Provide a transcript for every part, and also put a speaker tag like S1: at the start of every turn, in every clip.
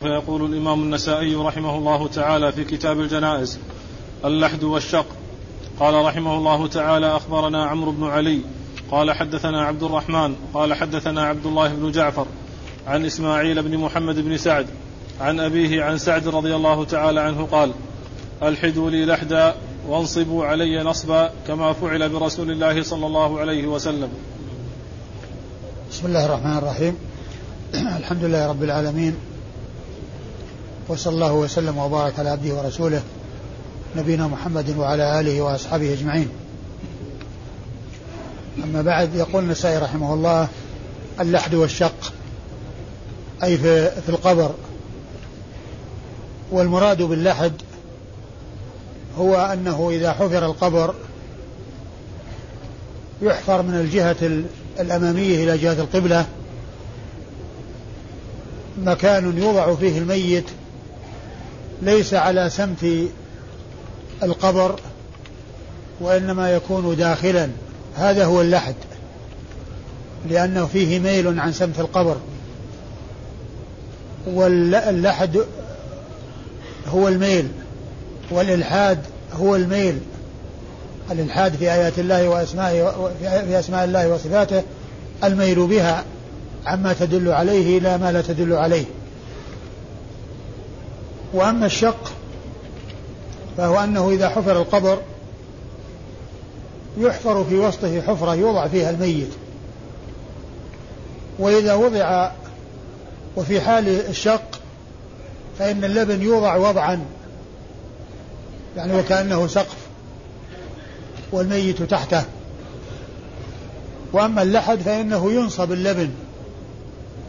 S1: فيقول الإمام النسائي رحمه الله تعالى في كتاب الجنائز اللحد والشق. قال رحمه الله تعالى أخبرنا عمرو بن علي قال حدثنا عبد الرحمن قال حدثنا عبد الله بن جعفر عن إسماعيل بن محمد بن سعد عن أبيه عن سعد رضي الله تعالى عنه قال ألحدوا لي لحدا وانصبوا علي نصبا كما فعل برسول الله صلى الله عليه وسلم.
S2: بسم الله الرحمن الرحيم. الحمد لله رب العالمين. وصلى الله وسلم وبارك على عبده ورسوله نبينا محمد وعلى آله وأصحابه أجمعين. أما بعد يقول النسائي رحمه الله اللحد والشق أي في في القبر والمراد باللحد هو أنه إذا حفر القبر يحفر من الجهة الأمامية إلى جهة القبلة مكان يوضع فيه الميت ليس على سمت القبر وإنما يكون داخلا. هذا هو اللحد لأنه فيه ميل عن سمت القبر. واللحد هو الميل والإلحاد هو الميل. الإلحاد في آيات الله وأسمائه في أسماء الله وصفاته الميل بها عما تدل عليه إلى ما لا تدل عليه. وأما الشق فهو أنه إذا حفر القبر يحفر في وسطه حفرة يوضع فيها الميت. وإذا وضع وفي حال الشق فإن اللبن يوضع وضعا يعني وكأنه سقف والميت تحته. وأما اللحد فإنه ينصب اللبن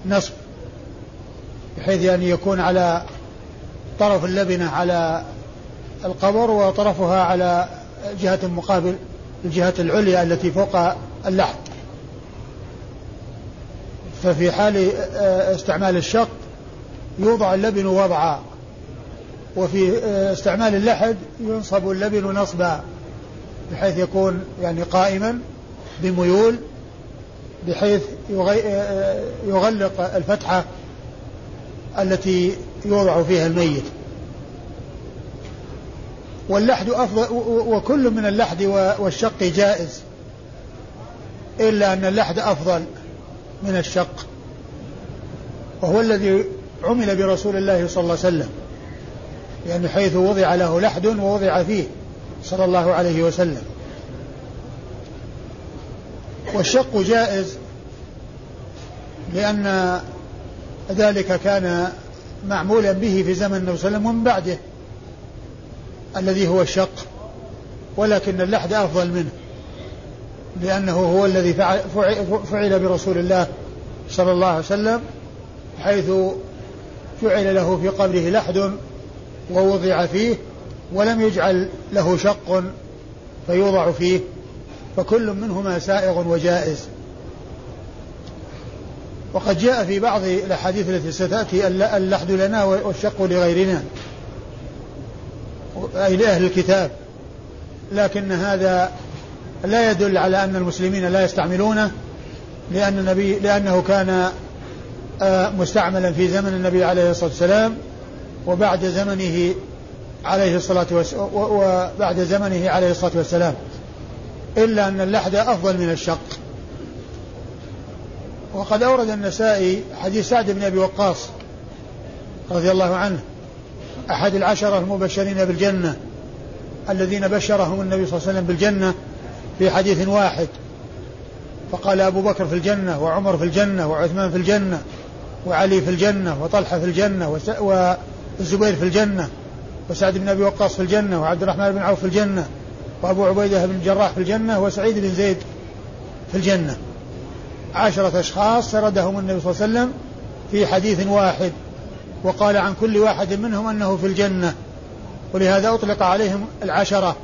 S2: نصب بحيث يعني يكون على طرف اللبنة على القبر وطرفها على جهة مقابل الجهة العليا التي فوق اللحد. ففي حال آه، استعمال الشق يوضع اللبن وضعا. وفي آه، استعمال اللحد ينصب اللبن نصبا بحيث يكون يعني قائما بميول بحيث آه، يغلق الفتحة التي يوضع فيها الميت. واللحد أفضل وكل من اللحد والشق جائز. إلا أن اللحد أفضل من الشق. وهو الذي عمل برسول الله صلى الله عليه وسلم. يعني حيث وضع له لحد ووضع فيه صلى الله عليه وسلم. والشق جائز لأن ذلك كان معمولا به في زمن النبي صلى الله عليه وسلم ومن بعده الذي هو الشق ولكن اللحد أفضل منه لأنه هو الذي فعل, فعل برسول الله صلى الله عليه وسلم حيث جعل له في قبره لحد ووضع فيه ولم يجعل له شق فيوضع فيه فكل منهما سائغ وجائز. وقد جاء في بعض الأحاديث التي ستأتي اللحد لنا والشق لغيرنا. أي لأهل الكتاب. لكن هذا لا يدل على أن المسلمين لا يستعملونه لأن النبي لأنه كان آه، مستعملا في زمن النبي عليه الصلاة والسلام وبعد زمنه عليه الصلاة والسلام وبعد زمنه عليه الصلاة والسلام. إلا أن اللحد أفضل من الشق. وقد أورد النسائي حديث سعد بن أبي وقاص رضي الله عنه أحد العشرة المبشرين بالجنة الذين بشرهم النبي صلى الله عليه وسلم بالجنة في حديث واحد. فقال أبو بكر في الجنة وعمر في الجنة وعثمان في الجنة وعلي في الجنة وطلحة في الجنة والزبير في الجنة وسعد بن أبي وقاص في الجنة وعبد الرحمن بن عوف في الجنة وأبو عبيدة بن الجراح في الجنة وسعيد بن زيد في الجنة. عشرة أشخاص سردهم النبي صلى الله عليه وسلم في حديث واحد وقال عن كل واحد منهم أنه في الجنة ولهذا أطلق عليهم العشرة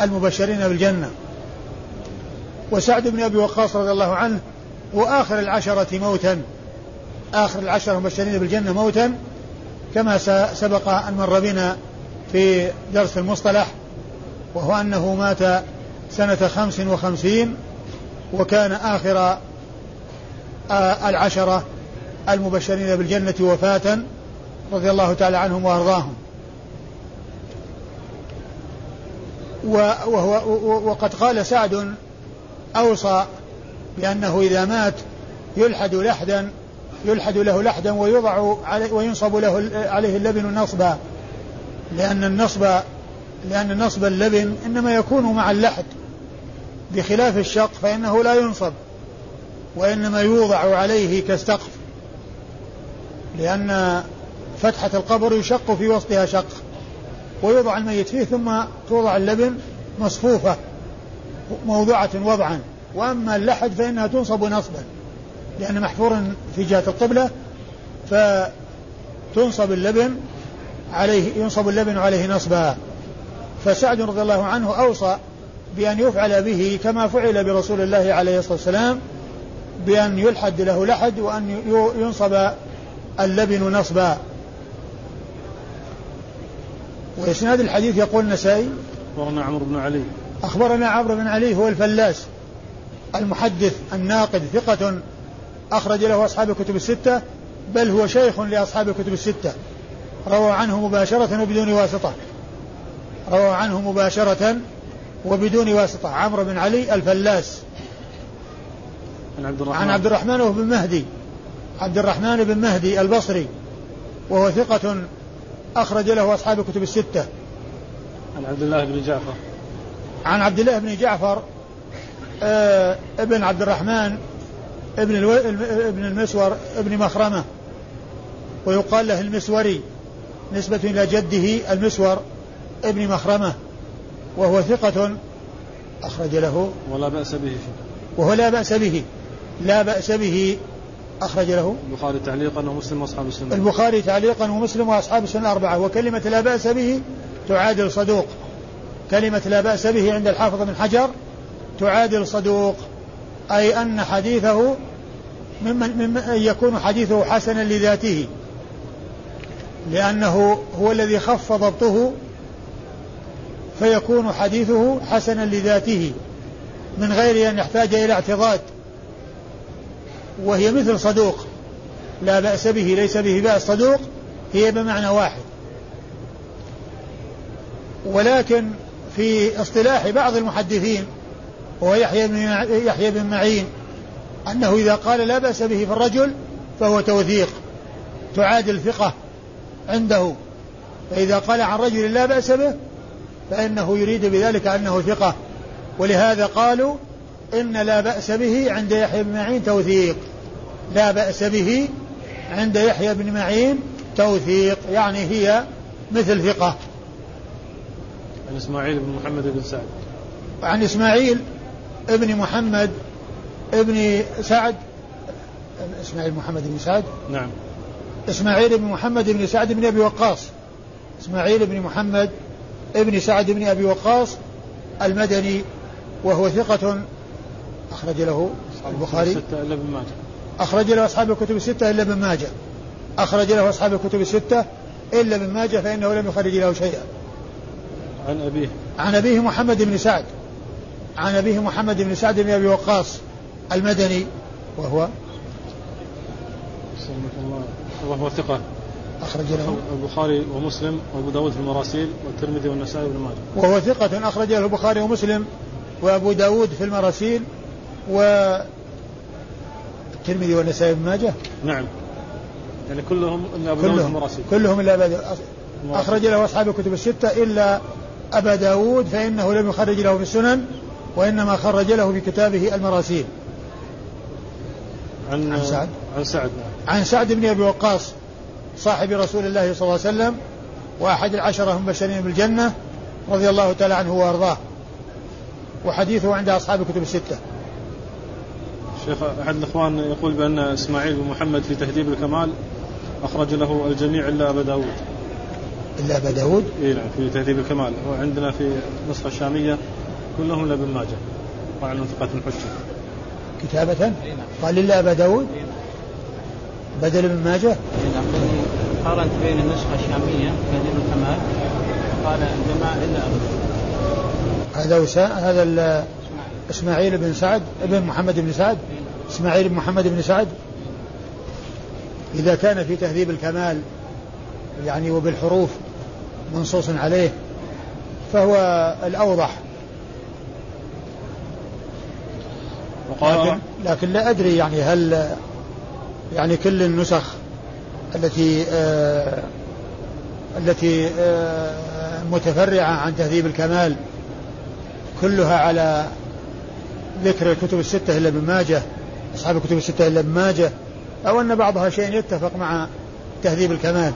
S2: المبشرين بالجنة. وسعد بن أبي وقاص رضي الله عنه هو آخر العشرة موتا آخر العشرة المبشرين بالجنة موتا كما سبق أن مر بنا في درس المصطلح وهو أنه مات سنة خمس وخمسين وكان آخر العشرة المبشرين بالجنة وفاة رضي الله تعالى عنهم وأرضاهم. وهو وقد قال سعد أوصى بأنه إذا مات يلحد لحدا يلحد له لحدا ويوضع عليه وينصب له عليه اللبن نصبا. لأن النصب لأن نصب اللبن إنما يكون مع اللحد. بخلاف الشق فإنه لا ينصب. وإنما يوضع عليه كالسقف. لأن فتحة القبر يشق في وسطها شق ويوضع الميت فيه ثم توضع اللبن مصفوفة موضوعة وضعا. وأما اللحد فإنها تنصب نصبا لأن محفور في جهة القبلة فتنصب اللبن عليه ينصب اللبن عليه نصبا. فسعد رضي الله عنه أوصى بأن يفعل به كما فعل برسول الله عليه الصلاة والسلام بأن يلحد له لحد وأن ينصب اللبن نصبا. وإسناد الحديث يقول النسائي
S1: أخبرنا عمرو بن علي.
S2: أخبرنا عمرو بن علي هو الفلاس المحدث الناقد ثقة أخرج له أصحاب الكتب الستة بل هو شيخ لأصحاب الكتب الستة. روى عنه مباشرة وبدون واسطة. روى عنه مباشرة وبدون واسطة. عمرو بن علي الفلاس.
S1: عن عبد الرحمن.
S2: عن عبد الرحمن بن مهدي. عبد الرحمن بن مهدي البصري. وهو ثقة أخرج له أصحاب الكتب الستة.
S1: عن عبد الله بن جعفر.
S2: عن عبد الله بن جعفر آه ابن عبد الرحمن ابن ألو... ابن المسور ابن مخرمة. ويقال له المسوري نسبة إلى جده المسور ابن مخرمة. وهو ثقة أخرج له.
S1: ولا بأس به
S2: وهو لا بأس به. لا بأس به أخرج له.
S1: البخاري تعليقا ومسلم وأصحاب السنة.
S2: البخاري تعليقا ومسلم وأصحاب السنة الأربعة. وكلمة لا بأس به تعادل صدوق. كلمة لا بأس به عند الحافظ بن حجر تعادل صدوق. أي أن حديثه ممن, ممن يكون حديثه حسنا لذاته. لأنه هو الذي خف ضبطه فيكون حديثه حسنا لذاته. من غير أن يحتاج إلى اعتضاد. وهي مثل صدوق. لا بأس به ليس به بأس. صدوق هي بمعنى واحد. ولكن في اصطلاح بعض المحدثين وهو يحيى بن يحيى بن معين أنه إذا قال لا بأس به في الرجل فهو توثيق. تعادل ثقة عنده. فإذا قال عن رجل لا بأس به فإنه يريد بذلك أنه ثقة. ولهذا قالوا إن لا بأس به عند يحيى بن معين توثيق. لا بأس به عند يحيى بن معين توثيق. يعني هي مثل ثقة.
S1: عن إسماعيل بن محمد بن سعد.
S2: عن إسماعيل ابن محمد ابن سعد. إسماعيل محمد بن سعد؟
S1: نعم.
S2: إسماعيل بن محمد بن سعد بن أبي وقاص. إسماعيل بن محمد ابن سعد بن أبي وقاص المدني وهو ثقة أخرج له البخاري.
S1: إلا ابن ماجه.
S2: أخرج له أصحاب الكتب الستة إلا ابن ماجه. أخرج له أصحاب الكتب الستة إلا ابن ماجه فإنه لم يخرج له شيئا.
S1: عن أبيه.
S2: عن أبيه محمد بن سعد. عن أبيه محمد بن سعد بن أبي وقاص المدني وهو
S1: الله. وهو ثقة.
S2: أخرج له.
S1: البخاري ومسلم وأبو داود في المراسيل والترمذي والنسائي وابن ماجه.
S2: وهو ثقة أخرج له البخاري ومسلم وأبو داود في المراسيل و الترمذي والنسائي بن ماجه؟
S1: نعم. يعني كلهم إلا أبو
S2: كلهم. كلهم إلا أبا أخرج له أصحاب الكتب الستة إلا أبا داود فإنه لم يخرج له في السنن وإنما خرج له في كتابه المراسيل.
S1: عن
S2: عن سعد؟
S1: عن سعد.
S2: عن سعد بن أبي وقاص صاحب رسول الله صلى الله عليه وسلم وأحد العشرة المبشرين بالجنة رضي الله تعالى عنه وأرضاه. وحديثه عند أصحاب الكتب الستة.
S1: شيخ أحد الإخوان يقول بأن إسماعيل بن محمد في تهذيب الكمال أخرج له الجميع إلا أبا داود.
S2: إلا أبا داود؟
S1: إيه نعم في تهذيب الكمال. وعندنا في النسخة الشامية كلهم إلا ابن ماجه وعن ثقة حجة.
S2: كتابة؟ قال إلا أبا داود؟ بدل ابن ماجه؟
S3: نعم. قارنت بين النسخة الشامية تهذيب الكمال قال الجماعة إلا أبو
S2: هذا وسا... هذا إسماعيل بن سعد ابن محمد بن سعد إسماعيل بن محمد بن سعد. إذا كان في تهذيب الكمال يعني وبالحروف منصوص عليه فهو الأوضح. لكن, لكن لا أدري يعني هل يعني كل النسخ التي آه التي آه متفرعة عن تهذيب الكمال كلها على ذكر الكتب الستة إلا ابن ماجه أصحاب الكتب الستة إلا ابن ماجه أو أن بعضها شيء يتفق مع تهذيب الكمال.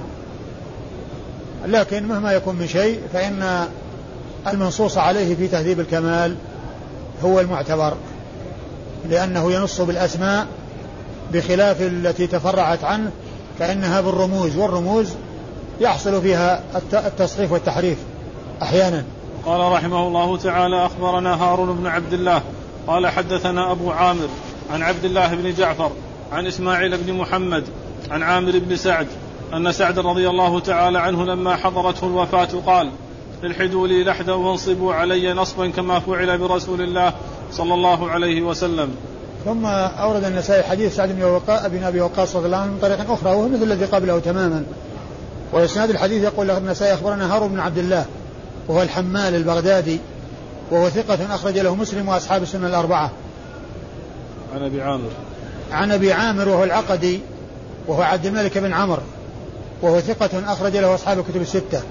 S2: لكن مهما يكون من شيء فإن المنصوص عليه في تهذيب الكمال هو المعتبر لأنه ينص بالأسماء بخلاف التي تفرعت عنه فإنها بالرموز والرموز يحصل فيها التصريف والتحريف أحيانا.
S1: قال رحمه الله تعالى أخبرنا هارون بن عبد الله قال حدثنا أبو عامر عن عبد الله بن جعفر عن إسماعيل بن محمد عن عامر بن سعد أن سعد رضي الله تعالى عنه لما حضرته الوفاة قال الحدوا لي لحدا وانصبوا علي نصبا كما فعل برسول الله صلى الله عليه وسلم.
S2: ثم أورد النسائي حديث سعد بن وقاء بن أبي وقاص رضي الله عنه من طريق أخرى وهو مثل الذي قبله تماما. وإسناد الحديث يقول النسائي أخبرنا هارون بن عبد الله وهو الحمال البغدادي وهو ثقة أخرج له مسلم وأصحاب السنة الأربعة.
S1: عن أبي عامر.
S2: عن أبي عامر وهو العقدي وهو عبد الملك بن عمرو وهو ثقة أخرج له أصحاب الكتب الستة.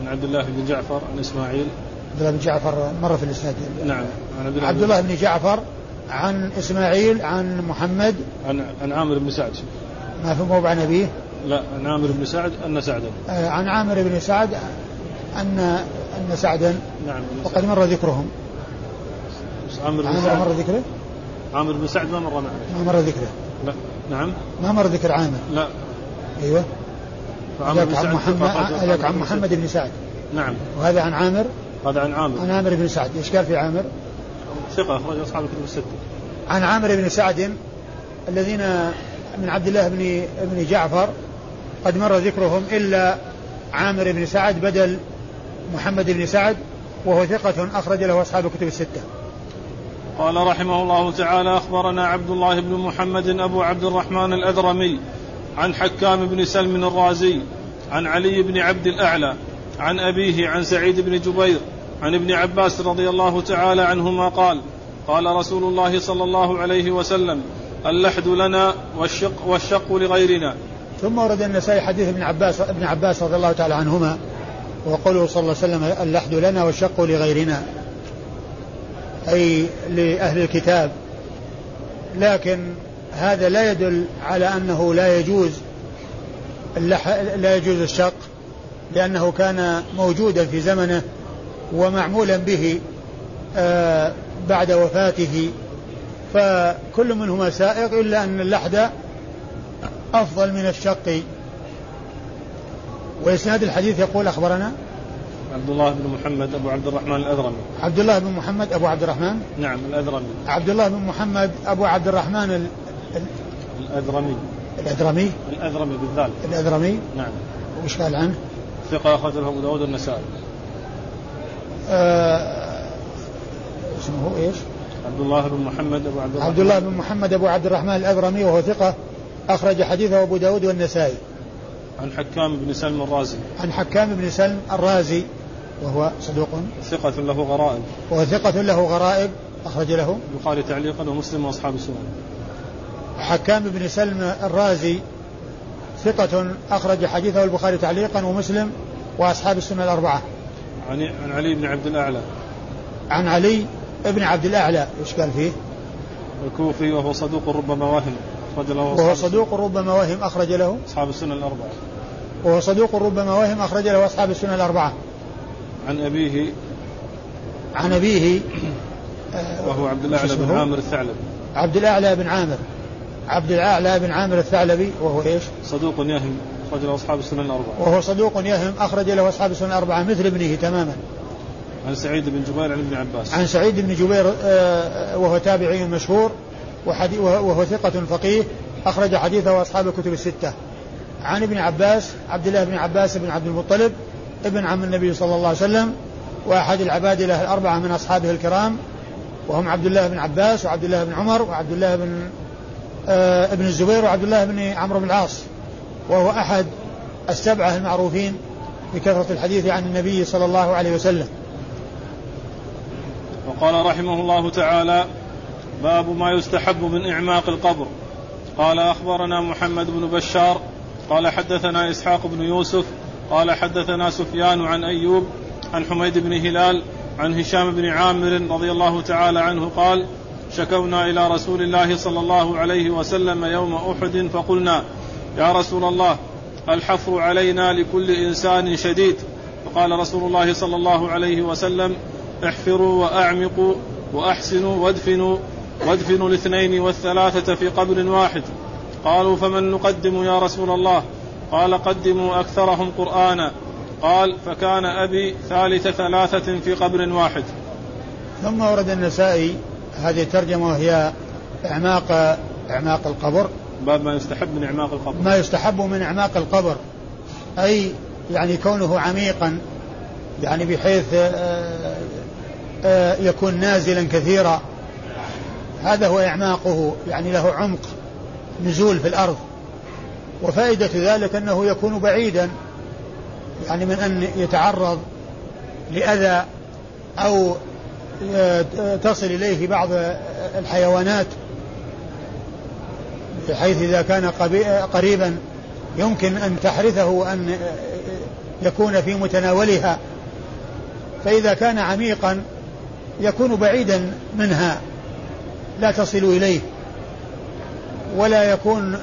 S1: عن عبد الله بن جعفر عن إسماعيل.
S2: عبد الله بن جعفر مر في الإسناد.
S1: نعم عن
S2: عبد, عبد الله بن جعفر عن إسماعيل عن محمد.
S1: عن عن عامر بن سعد.
S2: ما في موضع عن أبيه؟
S1: لا عن عامر بن سعد أن سعدا.
S2: آه عن عامر بن سعد أن أن سعدا
S1: نعم.
S2: وقد مر ذكرهم.
S1: عامر بن
S2: سعد. مر ذكره؟
S1: عامر بن سعد ما مر معنا
S2: ما مر ذكره.
S1: لا. نعم.
S2: ما مر ذكر عامر.
S1: لا. أيوه. بن
S2: عن محمد هذاك عن محمد بن سعد.
S1: نعم.
S2: وهذا عن عامر؟
S1: هذا عن عامر.
S2: عن عامر بن سعد. إيش قال في عامر؟
S1: ثقة أخرج أصحاب الكتب الستة.
S2: عن عامر بن سعد الذين من عبد الله بن بن جعفر قد مر ذكرهم إلا عامر بن سعد بدل محمد بن سعد وهو ثقة أخرج له أصحاب الكتب الستة.
S1: قال رحمه الله تعالى أخبرنا عبد الله بن محمد أبو عبد الرحمن الأذرمي عن حكام بن سلم الرازي عن علي بن عبد الأعلى عن أبيه عن سعيد بن جبير عن ابن عباس رضي الله تعالى عنهما قال قال رسول الله صلى الله عليه وسلم اللحد لنا والشق والشق لغيرنا.
S2: ثم ورد النسائي حديث ابن عباس ابن عباس رضي الله تعالى عنهما وقوله صلى الله عليه وسلم اللحد لنا والشق لغيرنا. أي لأهل الكتاب. لكن هذا لا يدل على أنه لا يجوز لا يجوز الشق لأنه كان موجودا في زمنه ومعمولا به آه، بعد وفاته. فكل منهما سائق إلا أن اللحد أفضل من الشق. وإسناد الحديث يقول أخبرنا
S1: عبد الله بن محمد أبو عبد الرحمن الأذرمي.
S2: عبد الله بن محمد أبو عبد الرحمن؟
S1: نعم الأذرمي.
S2: عبد الله بن محمد أبو عبد الرحمن ال...
S1: الأذرمي.
S2: الأذرمي؟
S1: الأذرمي بالذال
S2: الأذرمي؟
S1: نعم.
S2: وش قال عنه؟
S1: ثقة أخرج له أبو داود النسائي
S2: آه اسمه إيش؟
S1: عبد الله بن محمد أبو عبد الرحمن.
S2: عبد الله بن محمد أبو عبد الرحمن الأذرمي وهو ثقة أخرج حديثه أبو داود والنسائي.
S1: عن حكام بن سلم الرازي.
S2: عن حكام بن سلم الرازي وهو صدوق
S1: ثقة له غرائب.
S2: وهو ثقة له غرائب أخرج له
S1: البخاري تعليقا ومسلم وأصحاب السنن.
S2: حكام بن سلم الرازي ثقة أخرج حديثه البخاري تعليقا ومسلم وأصحاب السنة الأربعة.
S1: عن عن علي بن عبد الأعلى.
S2: عن علي بن عبد الأعلى إيش قال فيه؟
S1: الكوفي وهو صدوق ربما وهم أخرج له
S2: وهو صدوق ربما وهم أخرج له.
S1: أصحاب السنة الأربعة.
S2: وهو صدوق ربما وهم أخرج له أصحاب السنة الأربعة.
S1: عن أبيه
S2: عن أبيه
S1: وهو عبد الأعلى بن عامر الثعلبي.
S2: عبد الأعلى بن عامر. عبد الأعلى بن عامر الثعلبي وهو إيش؟
S1: صدوق يهم أخرج له أصحاب السنن الأربعة.
S2: وهو صدوق يهم أخرج له أصحاب السنن الأربعة مثل ابنه تماما.
S1: عن سعيد بن جبير عن ابن عباس.
S2: عن سعيد بن جبير آه، وهو تابعي مشهور. وهو ثقة فقيه أخرج حديثه أصحاب الكتب الستة. عن ابن عباس عبد الله بن عباس بن عبد المطلب ابن عم النبي صلى الله عليه وسلم وأحد العباد له الأربعة من أصحابه الكرام وهم عبد الله بن عباس وعبد الله بن عمر وعبد الله بن آه ابن الزبير وعبد الله بن عمرو بن العاص. وهو أحد السبعة المعروفين بكثرة الحديث عن النبي صلى الله عليه وسلم.
S1: وقال رحمه الله تعالى باب ما يستحب من إعماق القبر. قال أخبرنا محمد بن بشار قال حدثنا إسحاق بن يوسف قال حدثنا سفيان عن أيوب عن حميد بن هلال عن هشام بن عامر رضي الله تعالى عنه قال شكونا إلى رسول الله صلى الله عليه وسلم يوم أحد فقلنا يا رسول الله الحفر علينا لكل إنسان شديد. فقال رسول الله صلى الله عليه وسلم احفروا وأعمقوا وأحسنوا وادفنوا وادفنوا الاثنين والثلاثة في قبر واحد. قالوا فمن نقدم يا رسول الله؟ قال قدموا أكثرهم قرآنا. قال فكان أبي ثالث ثلاثة في قبر واحد.
S2: ثم ورد النسائي هذه الترجمة وهي إعماق إعماق القبر.
S1: باب ما يستحب من إعماق القبر.
S2: ما يستحب من إعماق القبر. أي يعني كونه عميقا يعني بحيث آه، آه، يكون نازلا كثيرا. هذا هو إعماقه يعني له عمق نزول في الأرض. وفائدة ذلك أنه يكون بعيدا يعني من أن يتعرض لأذى أو تصل إليه بعض الحيوانات بحيث إذا كان قريبا يمكن أن تحرثه وأن يكون في متناولها. فإذا كان عميقا يكون بعيدا منها. لا تصل إليه ولا يكون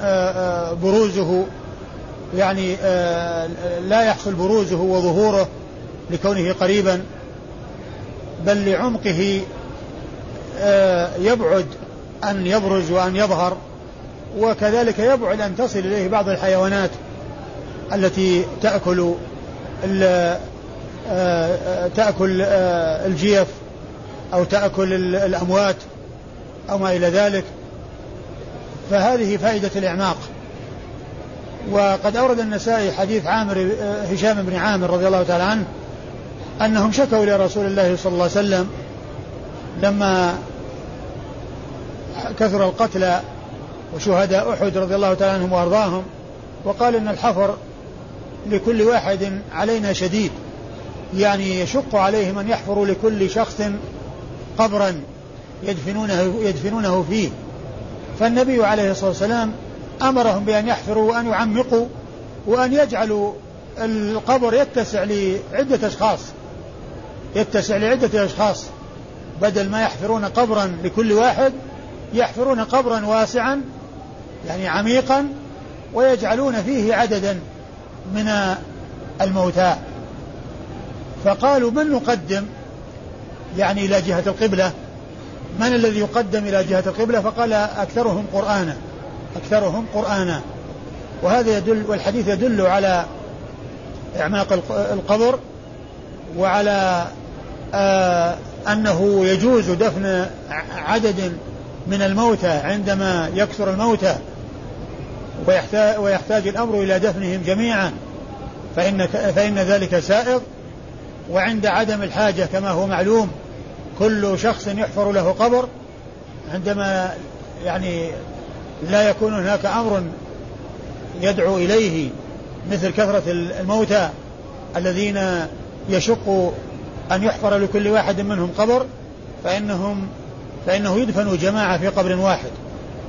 S2: بروزه يعني لا يحصل بروزه وظهوره لكونه قريبا بل لعمقه آه، يبعد أن يبرز وأن يظهر وكذلك يبعد أن تصل إليه بعض الحيوانات التي تأكل آه، آه، تأكل الجيف أو تأكل الأموات. أو ما إلى ذلك فهذه فائدة الإعماق. وقد أورد النسائي حديث عامر هشام بن عامر رضي الله تعالى عنه أنهم شكوا إلى رسول الله صلى الله عليه وسلم لما كثر القتلى وشهداء أحد رضي الله تعالى عنهم وأرضاهم وقال إن الحفر لكل واحد علينا شديد يعني يشق عليهم أن يحفروا لكل شخص قبرا. يدفنونه يدفنونه فيه. فالنبي عليه الصلاة والسلام أمرهم بأن يحفروا وأن يعمقوا وأن يجعلوا القبر يتسع لعدة أشخاص. يتسع لعدة أشخاص. بدل ما يحفرون قبرا لكل واحد يحفرون قبرا واسعا يعني عميقا ويجعلون فيه عددا من الموتى. فقالوا من نقدم؟ يعني إلى جهة القبلة. من الذي يقدم إلى جهة القبلة؟ فقال أكثرهم قرآنا. أكثرهم قرآنا. وهذا يدل والحديث يدل على إعماق القبر وعلى آه أنه يجوز دفن عدد من الموتى عندما يكثر الموتى ويحتاج, ويحتاج الأمر إلى دفنهم جميعا. فإن, فإن ذلك سائغ وعند عدم الحاجة كما هو معلوم كل شخص يحفر له قبر عندما يعني لا يكون هناك أمر يدعو إليه مثل كثرة الموتى الذين يشق أن يحفر لكل واحد منهم قبر فإنهم فإنه يدفن جماعة في قبر واحد.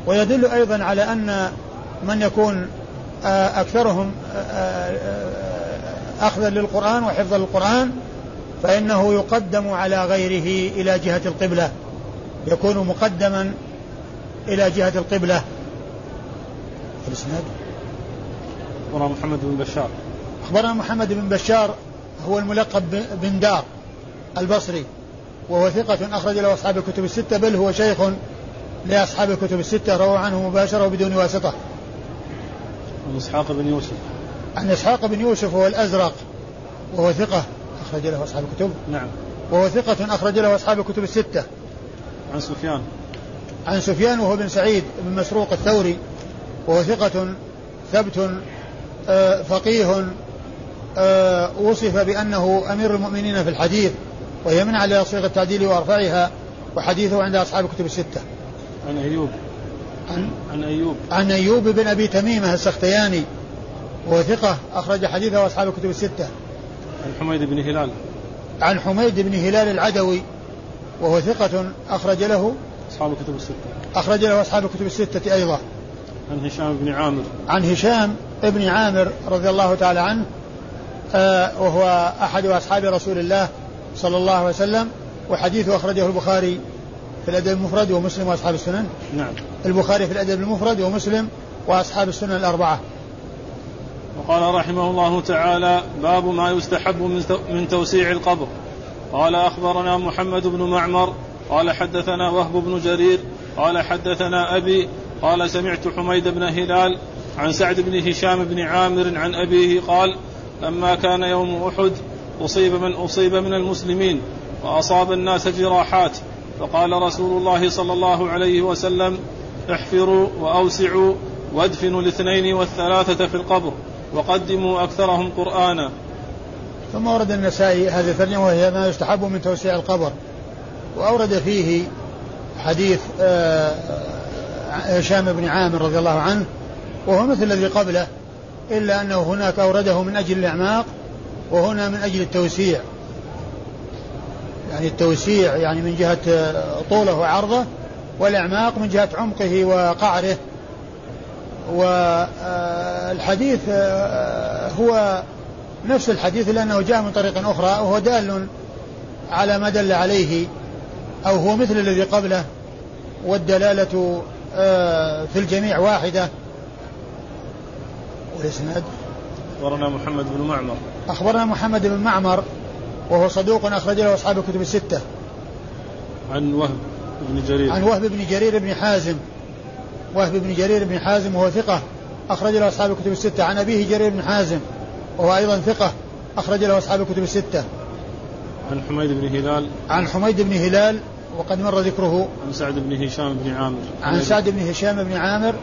S2: ويدل أيضا على أن من يكون آه، أكثرهم آه، آه، أخذا للقرآن وحفظا للقرآن فإنه يقدم على غيره إلى جهة القبلة يكون مقدما إلى جهة القبلة
S1: الإسناد أخبرنا محمد بن بشار
S2: أخبرنا محمد بن بشار هو الملقب بن دار البصري وهو ثقة أخرج له أصحاب الكتب الستة بل هو شيخ لأصحاب الكتب الستة روى عنه مباشرة وبدون واسطة.
S1: عن إسحاق بن يوسف.
S2: عن إسحاق بن يوسف هو الأزرق وهو ثقة أخرج له أصحاب الكتب.
S1: نعم.
S2: وهو ثقة أخرج له أصحاب الكتب الستة.
S1: عن سفيان.
S2: عن سفيان وهو بن سعيد بن مسروق الثوري وهو ثقة ثبت آه، فقيه آه، وصف بأنه أمير المؤمنين في الحديث وهي من على صيغ التعديل وأرفعها وحديثه عند أصحاب الكتب الستة
S1: عن أيوب
S2: عن,
S1: عن أيوب
S2: عن أيوب بن أبي تميمة السختياني وهو ثقة أخرج حديثه أصحاب الكتب الستة
S1: عن حميد بن هلال.
S2: عن حميد بن هلال العدوي وهو ثقة أخرج له.
S1: أصحاب الكتب الستة.
S2: أخرج له أصحاب الكتب الستة أيضا.
S1: عن هشام بن عامر.
S2: عن هشام بن عامر رضي الله تعالى عنه آه وهو أحد أصحاب رسول الله صلى الله عليه وسلم وحديثه أخرجه البخاري في الأدب المفرد ومسلم وأصحاب السنن.
S1: نعم.
S2: البخاري في الأدب المفرد ومسلم وأصحاب السنن الأربعة.
S1: وقال رحمه الله تعالى باب ما يستحب من توسيع القبر. قال أخبرنا محمد بن معمر قال حدثنا وهب بن جرير قال حدثنا أبي قال سمعت حميد بن هلال عن سعد بن هشام بن عامر عن أبيه قال لما كان يوم أحد أصيب من أصيب من المسلمين وأصاب الناس جراحات. فقال رسول الله صلى الله عليه وسلم احفروا وأوسعوا وادفنوا الاثنين والثلاثة في القبر. وقدموا أكثرهم قرآنا.
S2: ثم ورد النسائي هذه الترجمة وهي ما يستحب من توسيع القبر. وأورد فيه حديث آه، هشام بن عامر رضي الله عنه وهو مثل الذي قبله إلا أنه هناك أورده من أجل الإعماق وهنا من أجل التوسيع. يعني التوسيع يعني من جهة طوله وعرضه والإعماق من جهة عمقه وقعره والحديث هو نفس الحديث لأنه جاء من طريق أخرى وهو دال على ما دل عليه أو هو مثل الذي قبله والدلالة في الجميع واحدة. والإسناد؟
S1: أخبرنا محمد بن معمر.
S2: أخبرنا محمد بن معمر وهو صدوق أخرج له أصحاب الكتب الستة.
S1: عن وهب بن جرير.
S2: عن وهب بن جرير بن حازم. وهب بن جرير بن حازم وهو ثقة. أخرج له أصحاب الكتب الستة. عن أبيه جرير بن حازم وهو أيضا ثقة أخرج له أصحاب الكتب الستة.
S1: عن حميد بن هلال.
S2: عن حميد بن هلال وقد مر ذكره.
S1: عن سعد بن هشام بن عامر.
S2: عن سعد بن هشام بن عامر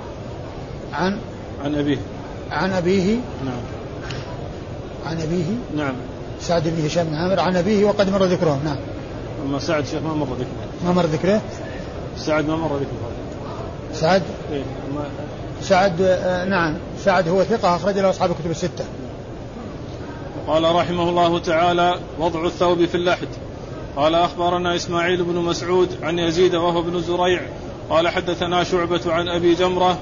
S2: عن
S1: عن أبيه.
S2: عن أبيه.
S1: نعم.
S2: عن أبيه.
S1: نعم.
S2: سعد بن هشام بن عامر عن أبيه وقد مر ذكره. نعم.
S1: أما سعد شيخ ما مر ذكره.
S2: ما مر ذكره.
S1: سعد ما مر ذكره.
S2: سعد؟
S1: إيه
S2: سعد آه نعم. سعد هو ثقة أخرج له أصحاب الكتب الستة.
S1: قال رحمه الله تعالى وضع الثوب في اللحد. قال أخبرنا إسماعيل بن مسعود عن يزيد وهو بن زريع. قال حدثنا شعبة عن أبي جمرة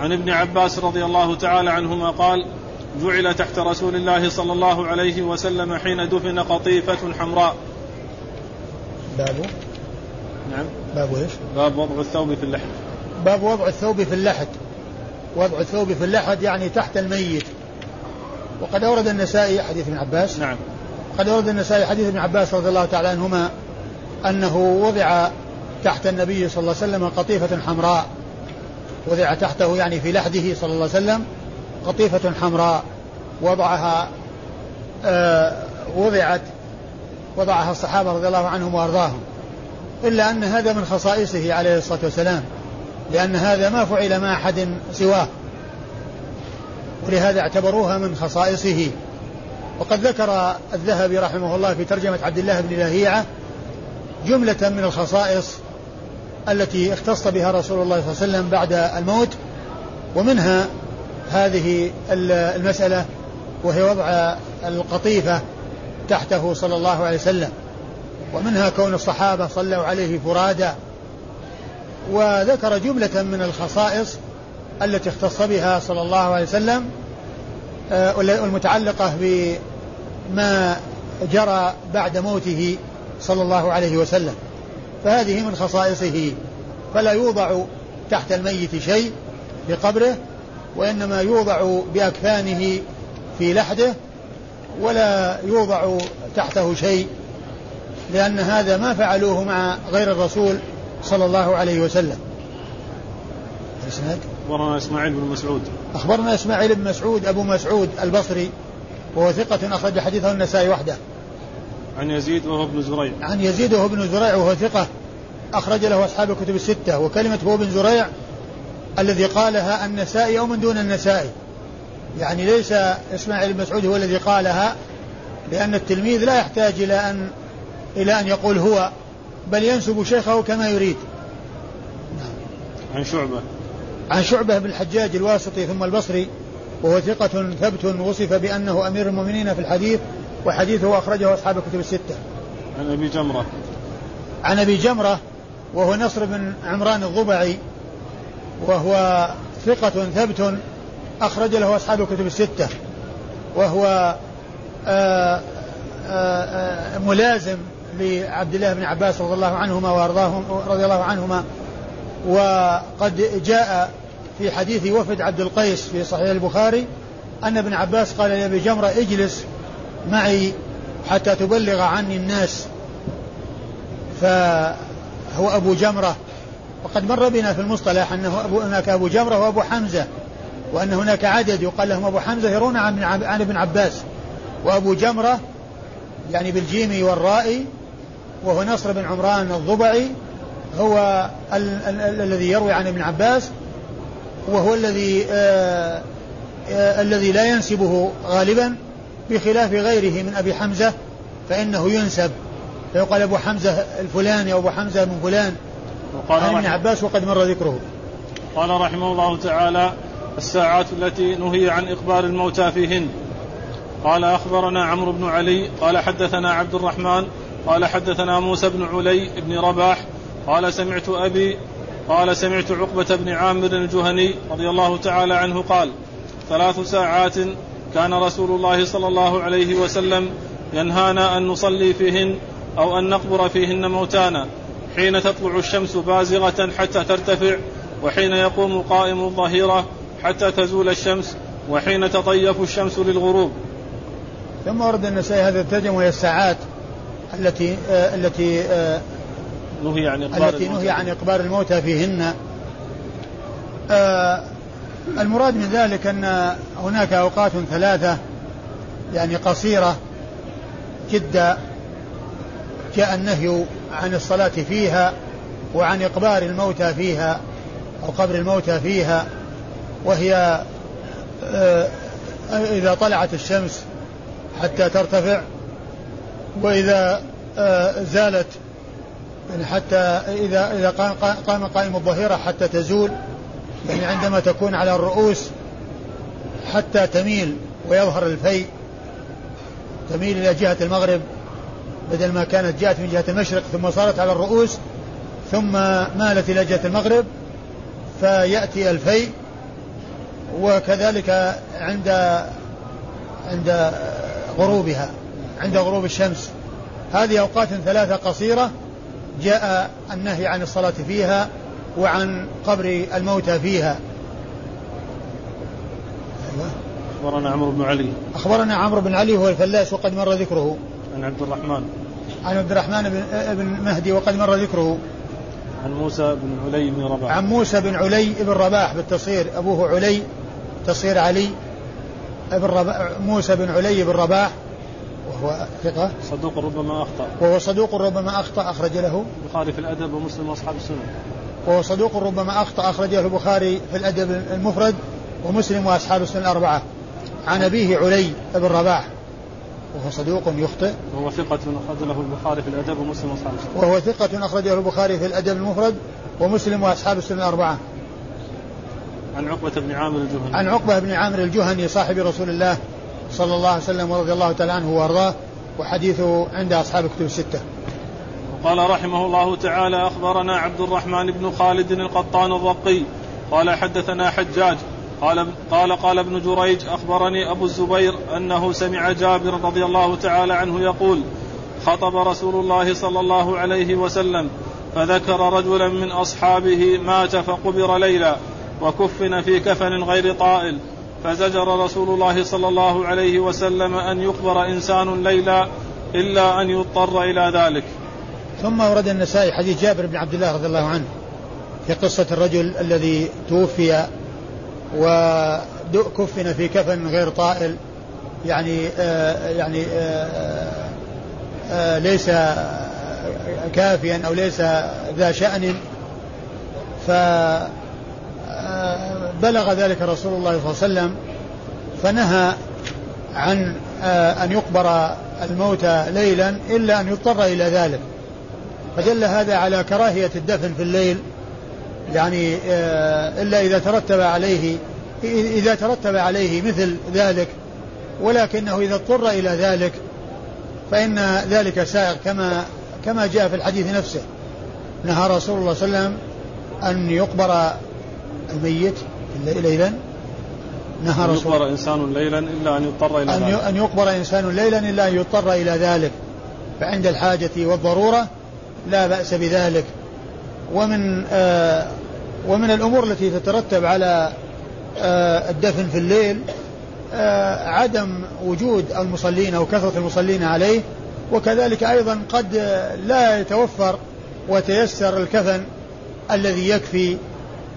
S1: عن ابن عباس رضي الله تعالى عنهما قال جعل تحت رسول الله صلى الله عليه وسلم حين دفن قطيفة حمراء.
S2: باب
S1: نعم.
S2: باب إيش؟
S1: باب وضع الثوب في اللحد.
S2: باب وضع الثوب في اللحد. وضع الثوب في اللحد يعني تحت الميت. وقد أورد النسائي حديث ابن عباس.
S1: نعم.
S2: قد أورد النسائي حديث ابن عباس رضي الله تعالى عنهما أنه وضع تحت النبي صلى الله عليه وسلم قطيفة حمراء. وضع تحته يعني في لحده صلى الله عليه وسلم قطيفة حمراء. وضعها آه وضعت وضعها الصحابة رضي الله عنهم وأرضاهم. إلا أن هذا من خصائصه عليه الصلاة والسلام. لأن هذا ما فعل مع أحد سواه. ولهذا اعتبروها من خصائصه. وقد ذكر الذهبي رحمه الله في ترجمة عبد الله بن لهيعة جملة من الخصائص التي اختص بها رسول الله صلى الله عليه وسلم بعد الموت ومنها هذه المسألة وهي وضع القطيفة تحته صلى الله عليه وسلم. ومنها كون الصحابة صلوا عليه فرادا وذكر جملة من الخصائص التي اختص بها صلى الله عليه وسلم آه، والمتعلقة بما جرى بعد موته صلى الله عليه وسلم. فهذه من خصائصه. فلا يوضع تحت الميت شيء في قبره وإنما يوضع بأكفانه في لحده ولا يوضع تحته شيء لأن هذا ما فعلوه مع غير الرسول صلى الله عليه وسلم.
S1: الإسناد أخبرنا إسماعيل بن مسعود.
S2: أخبرنا إسماعيل بن مسعود أبو مسعود البصري وهو ثقة أخرج حديثه النسائي وحده.
S1: عن يزيد وهو ابن زريع.
S2: عن يزيد وهو ابن زريع وهو ثقة أخرج له أصحاب الكتب الستة وكلمة هو ابن زريع الذي قالها النسائي أو من دون النسائي. يعني ليس إسماعيل بن مسعود هو الذي قالها لأن التلميذ لا يحتاج إلى أن إلى أن يقول هو. بل ينسب شيخه كما يريد.
S1: عن شعبة.
S2: عن شعبة بن الحجاج الواسطي ثم البصري وهو ثقة ثبت وصف بأنه أمير المؤمنين في الحديث وحديثه أخرجه أصحاب الكتب الستة.
S1: عن أبي جمرة.
S2: عن أبي جمرة وهو نصر بن عمران الضبعي وهو ثقة ثبت أخرج له أصحاب الكتب الستة. وهو آآ آآ ملازم لعبد الله بن عباس رضي الله عنهما وارضاهم رضي الله عنهما. وقد جاء في حديث وفد عبد القيس في صحيح البخاري أن ابن عباس قال لأبي جمرة اجلس معي حتى تبلغ عني الناس. فهو أبو جمرة. وقد مر بنا في المصطلح أنه أبو هناك أبو جمرة وأبو حمزة وأن هناك عدد يقال لهم أبو حمزة يرون عن, ابن عباس. وأبو جمرة يعني بالجيم والراء وهو نصر بن عمران الضبعي هو ال- ال- ال- الذي يروي عن ابن عباس وهو الذي آه آه الذي لا ينسبه غالبا بخلاف غيره من أبي حمزة فإنه ينسب. فيقال أبو حمزة الفلاني أو أبو حمزة من فلان.
S1: وقال
S2: عن ابن عباس وقد مر ذكره.
S1: قال رحمه الله تعالى الساعات التي نهي عن إخبار الموتى فيهن. قال أخبرنا عمرو بن علي قال حدثنا عبد الرحمن قال حدثنا موسى بن علي بن رباح قال سمعت أبي قال سمعت عقبة بن عامر الجهني رضي الله تعالى عنه قال ثلاث ساعات كان رسول الله صلى الله عليه وسلم ينهانا أن نصلي فيهن أو أن نقبر فيهن موتانا حين تطلع الشمس بازغة حتى ترتفع وحين يقوم قائم الظهيرة حتى تزول الشمس وحين تطيف الشمس للغروب.
S2: ثم ورد النسائي هذا الترجمة وهي الساعات. التي آه التي آه
S1: نهي عن إقبال
S2: التي نهي عن إقبال الموتى فيهن. آه المراد من ذلك أن هناك أوقات ثلاثة يعني قصيرة جدا جاء النهي عن الصلاة فيها وعن إقبال الموتى فيها أو قبر الموتى فيها وهي إذا طلعت الشمس حتى ترتفع وإذا آه زالت يعني حتى إذا إذا قام قام قائم الظهيرة حتى تزول يعني عندما تكون على الرؤوس حتى تميل ويظهر الفيء تميل إلى جهة المغرب بدل ما كانت جاءت من جهة المشرق ثم صارت على الرؤوس ثم مالت إلى جهة المغرب فيأتي الفيء وكذلك عند عند غروبها. عند غروب الشمس. هذه أوقات ثلاثة قصيرة جاء النهي عن الصلاة فيها وعن قبر الموتى فيها.
S1: أخبرنا عمرو بن علي.
S2: أخبرنا عمرو بن علي هو الفلاس وقد مر ذكره.
S1: عن عبد الرحمن.
S2: عن عبد الرحمن بن, مهدي وقد مر ذكره.
S1: عن موسى بن علي بن رباح.
S2: عن موسى بن علي بن رباح بالتصير. أبوه علي تصير علي. بن رباح موسى بن علي بن رباح. وهو ثقة.
S1: صدوق ربما أخطأ.
S2: وهو صدوق ربما أخطأ أخرج له.
S1: البخاري في الأدب ومسلم وأصحاب السنن
S2: وهو صدوق ربما أخطأ أخرج له البخاري في الأدب المفرد ومسلم وأصحاب السنن الأربعة. عن أبيه علي بن رباح. وهو صدوق يخطئ.
S1: وهو ثقة أخرج له البخاري في الأدب ومسلم وأصحاب السنن
S2: وهو ثقة أخرجه البخاري في الأدب المفرد ومسلم وأصحاب السنن الأربعة.
S1: عن عقبة بن عامر الجهني.
S2: عن عقبة بن عامر الجهني صاحب رسول الله. صلى الله عليه وسلم ورضي الله تعالى عنه وأرضاه وحديثه عند أصحاب الكتب الستة.
S1: وقال رحمه الله تعالى أخبرنا عبد الرحمن بن خالد القطان الرقي قال حدثنا حجاج قال قال قال ابن جريج أخبرني أبو الزبير أنه سمع جابر رضي الله تعالى عنه يقول خطب رسول الله صلى الله عليه وسلم فذكر رجلا من أصحابه مات فقبر ليلا وكفن في كفن غير طائل. فزجر رسول الله صلى الله عليه وسلم أن يقبر إنسان ليلا إلا أن يضطر إلى ذلك.
S2: ثم ورد النسائي حديث جابر بن عبد الله رضي الله عنه في قصة الرجل الذي توفي وكفن في كفن غير طائل يعني آه يعني آه آه ليس كافيا أو ليس ذا شأن فبلغ ذلك رسول الله صلى الله عليه وسلم فنهى عن أن يقبر الموتى ليلا إلا أن يضطر إلى ذلك. فدل هذا على كراهية الدفن في الليل يعني إلا إذا ترتب عليه إذا ترتب عليه مثل ذلك ولكنه إذا اضطر إلى ذلك فإن ذلك سائغ كما كما جاء في الحديث نفسه. نهى رسول الله صلى الله عليه وسلم أن يقبر الميت ليلا
S1: نهى رسول يقبر إنسان ليلا إلا أن يضطر إلى ذلك.
S2: أن يقبر إنسان ليلا إلا أن يضطر إلى ذلك. فعند الحاجة والضرورة لا بأس بذلك. ومن آه ومن الأمور التي تترتب على آه الدفن في الليل آه عدم وجود المصلين أو كثرة المصلين عليه. وكذلك أيضا قد لا يتوفر وتيسر الكفن الذي يكفي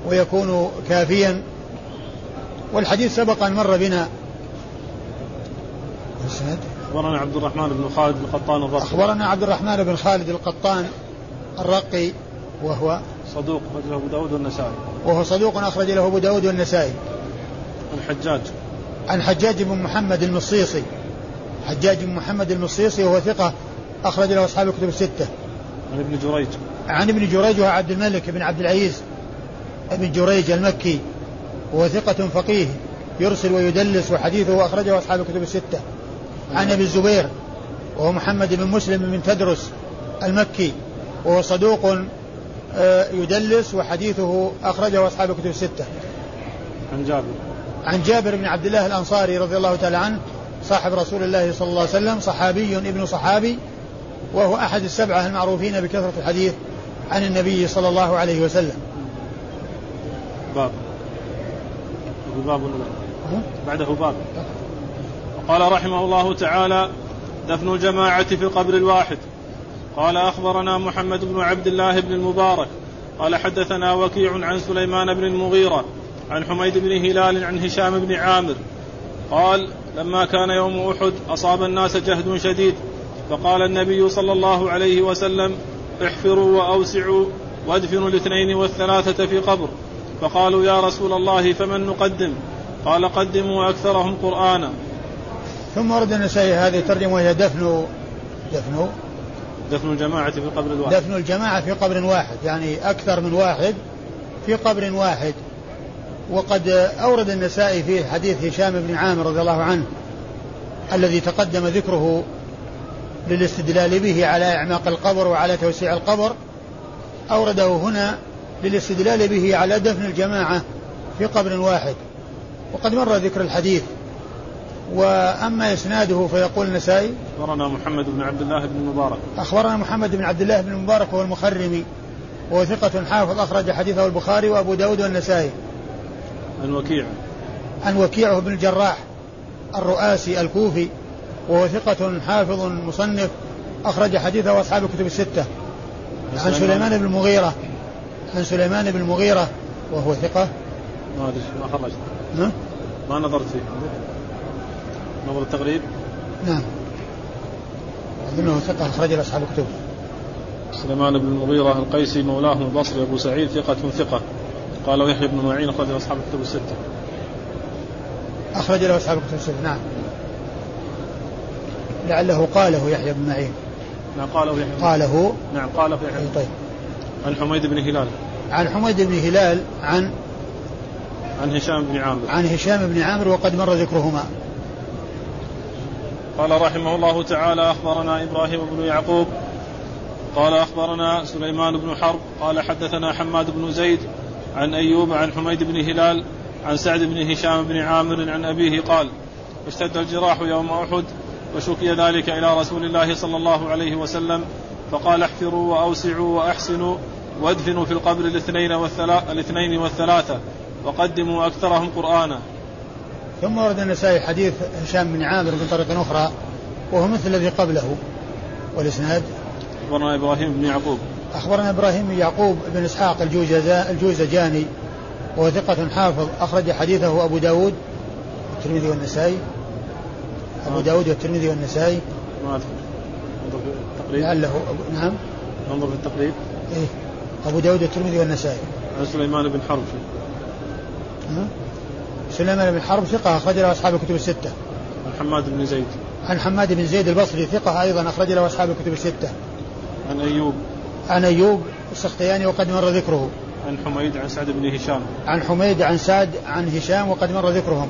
S2: ويكون كافيا. والحديث سبق أن مر بنا.
S1: أخبرنا عبد الرحمن بن خالد القطان الرقي.
S2: أخبرنا عبد الرحمن بن خالد القطان الرقي وهو
S1: صدوق أخرج له أبو داود والنسائي.
S2: وهو صدوق أخرج له أبو داود والنسائي.
S1: عن حجاج
S2: عن حجاج بن محمد المصيصي. حجاج بن محمد المصيصي وهو ثقة أخرج له أصحاب الكتب الستة.
S1: عن ابن جريج.
S2: عن ابن جريج وهو عبد الملك بن عبد العزيز. ابن جريج المكي وهو ثقة فقيه يرسل ويدلس وحديثه أخرجه أصحاب الكتب الستة. عن أبي الزبير وهو محمد بن مسلم بن تدرس المكي وهو صدوق آه، يدلس وحديثه أخرجه أصحاب الكتب الستة.
S1: عن جابر.
S2: عن جابر بن عبد الله الأنصاري رضي الله تعالى عنه صاحب رسول الله صلى الله عليه وسلم صحابي ابن صحابي وهو أحد السبعة المعروفين بكثرة الحديث عن النبي صلى الله عليه وسلم.
S1: باب. باب بعده باب. قال رحمه الله تعالى دفن الجماعة في القبر الواحد. قال أخبرنا محمد بن عبد الله بن المبارك. قال حدثنا وكيع عن سليمان بن المغيرة عن حميد بن هلال عن هشام بن عامر. قال لما كان يوم أحد أصاب الناس جهد شديد فقال النبي صلى الله عليه وسلم احفروا وأوسعوا وادفنوا الاثنين والثلاثة في قبر. فقالوا يا رسول الله فمن نقدم؟ قال قدموا أكثرهم قرآنا.
S2: ثم ورد النسائي هذه الترجمة وهي دفن دفن
S1: دفن الجماعة في قبر واحد
S2: دفن الجماعة في قبر واحد يعني أكثر من واحد في قبر واحد. وقد أورد النسائي في حديث هشام بن عامر رضي الله عنه الذي تقدم ذكره للاستدلال به على إعماق القبر وعلى توسيع القبر. أورده هنا للاستدلال به على دفن الجماعة في قبر واحد. وقد مر ذكر الحديث. وأما إسناده فيقول النسائي
S1: أخبرنا محمد بن عبد الله بن المبارك
S2: أخبرنا محمد بن عبد الله بن المبارك وهو المخرمي وهو ثقة حافظ أخرج حديثه البخاري وأبو داود والنسائي.
S1: عن وكيع.
S2: عن وكيع بن الجراح الرؤاسي الكوفي وهو ثقة حافظ مصنف أخرج حديثه أصحاب الكتب الستة. عن سليمان بن المغيرة. عن سليمان بن المغيرة وهو ثقة.
S1: ما أدري ما خرجت. ما نظرت فيه. نظر التغريب
S2: نعم. أظنه ثقة أخرج له أصحاب الكتب.
S1: سليمان بن المغيرة القيسي مولاه البصري أبو سعيد ثقة ثقة. قال يحيى بن معين أخرج له أصحاب الكتب الستة.
S2: أخرج له أصحاب الكتب الستة نعم. لعله قاله يحيى بن معين.
S1: نعم قاله يحيى
S2: قاله.
S1: نعم قاله يحيى
S2: طيب.
S1: عن حميد بن هلال.
S2: عن حميد بن هلال عن
S1: عن هشام بن عامر.
S2: عن هشام بن عامر وقد مر ذكرهما.
S1: قال رحمه الله تعالى أخبرنا إبراهيم بن يعقوب. قال أخبرنا سليمان بن حرب. قال حدثنا حماد بن زيد عن أيوب عن حميد بن هلال عن سعد بن هشام بن عامر عن أبيه قال اشتد الجراح يوم أحد وشكي ذلك إلى رسول الله صلى الله عليه وسلم فقال احفروا وأوسعوا وأحسنوا. وادفنوا في القبر الاثنين والثلاثة, الاثنين والثلاثة وقدموا أكثرهم قرآنا.
S2: ثم ورد النسائي حديث هشام بن عامر من طريق أخرى وهو مثل الذي قبله. والإسناد؟
S1: أخبرنا إبراهيم بن يعقوب.
S2: أخبرنا إبراهيم بن يعقوب بن إسحاق الجوزجاني وهو ثقة حافظ أخرج حديثه أبو داود والترمذي والنسائي. أبو داود والترمذي والنسائي.
S1: ما أذكر. انظر في التقريب.
S2: لعله نعم.
S1: انظر في التقريب.
S2: إيه. أبو داود والترمذي والنسائي
S1: عن سليمان بن حرب
S2: سليمان بن حرب ثقة أخرج له أصحاب الكتب الستة.
S1: عن حماد بن زيد.
S2: عن حماد بن زيد البصري ثقة أيضا أخرج له أصحاب الكتب الستة.
S1: عن أيوب.
S2: عن أيوب السختياني وقد مر ذكره.
S1: عن حميد عن سعد بن هشام
S2: عن حميد عن سعد عن هشام وقد مر ذكرهم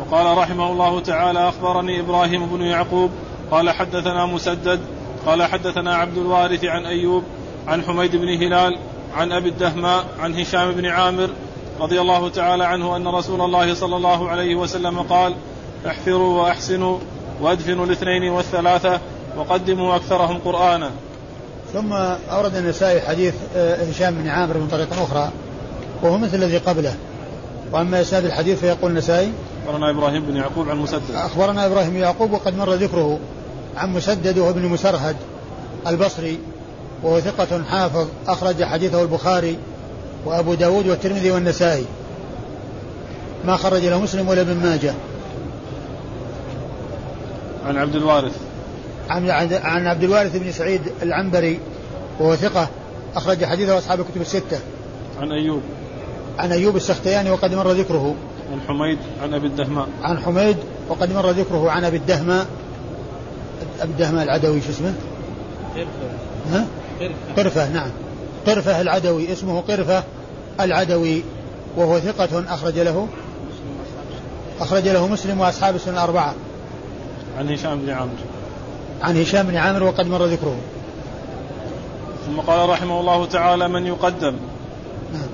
S1: وقال رحمه الله تعالى أخبرني إبراهيم بن يعقوب قال حدثنا مسدد قال حدثنا عبد الوارث عن أيوب عن حميد بن هلال عن أبي الدهماء عن هشام بن عامر رضي الله تعالى عنه أن رسول الله صلى الله عليه وسلم قال احفروا وأحسنوا وأدفنوا الاثنين والثلاثة وقدموا أكثرهم قرآنا.
S2: ثم أورد النسائي حديث آه، هشام بن عامر من طريق أخرى وهو مثل الذي قبله. وأما إسناد الحديث فيقول النسائي
S1: أخبرنا إبراهيم بن يعقوب عن مسدد.
S2: أخبرنا إبراهيم بن يعقوب وقد مر ذكره عن مسدد وهو ابن مسرهد البصري. وهو ثقة حافظ أخرج حديثه البخاري وأبو داود والترمذي والنسائي ما خرج له مسلم ولا ابن ماجه
S1: عن عبد الوارث
S2: عن عن عبد الوارث بن سعيد العنبري وهو ثقة أخرج حديثه أصحاب الكتب الستة.
S1: عن أيوب.
S2: عن أيوب السختياني وقد مر ذكره.
S1: عن حميد عن أبي الدهماء.
S2: عن حميد وقد مر ذكره عن أبي الدهماء. أبي الدهماء العدوي شو اسمه؟ ها؟ قرفة. نعم. قرفة العدوي اسمه قرفة العدوي وهو ثقة أخرج له أخرج له مسلم وأصحاب السنة الأربعة.
S1: عن هشام بن عامر.
S2: عن هشام بن عامر وقد مر ذكره
S1: ثم قال رحمه الله تعالى من يقدم نعم.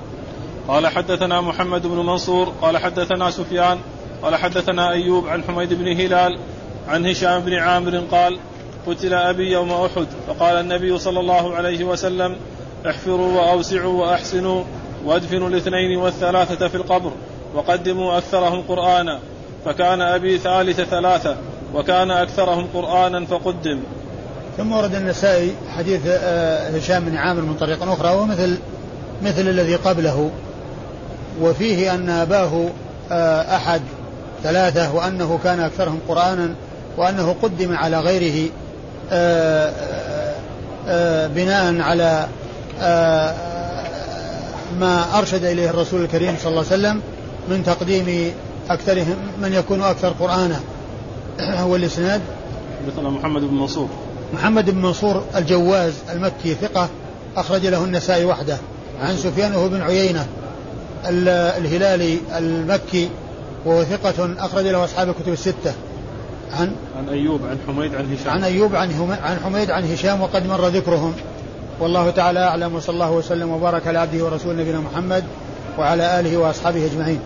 S1: قال حدثنا محمد بن منصور قال حدثنا سفيان قال حدثنا أيوب عن حميد بن هلال عن هشام بن عامر قال قتل أبي يوم أحد. فقال النبي صلى الله عليه وسلم احفروا وأوسعوا وأحسنوا وادفنوا الاثنين والثلاثة في القبر وقدموا أكثرهم قرآنا. فكان أبي ثالث ثلاثة وكان أكثرهم قرآنا فقدم.
S2: ثم ورد النسائي حديث آه، هشام بن عامر من طريق أخرى ومثل مثل الذي قبله. وفيه أن أباه آه، أحد ثلاثة وأنه كان أكثرهم قرآنا وأنه قدم على غيره. بناء على ما أرشد إليه الرسول الكريم صلى الله عليه وسلم من تقديم أكثرهم من يكون أكثر قرآنا هو الإسناد.
S1: حدثنا محمد بن منصور.
S2: محمد بن منصور الجواز المكي ثقة أخرج له النسائي وحده. عن سفيان وهو بن عيينة. الهلالي المكي وهو ثقة أخرج له أصحاب الكتب الستة.
S1: عن عن أيوب عن حميد عن هشام.
S2: عن أيوب عن عن حميد عن هشام وقد مر ذكرهم. والله تعالى أعلم وصلى الله وسلم وبارك على عبده ورسوله نبينا محمد وعلى آله وأصحابه أجمعين.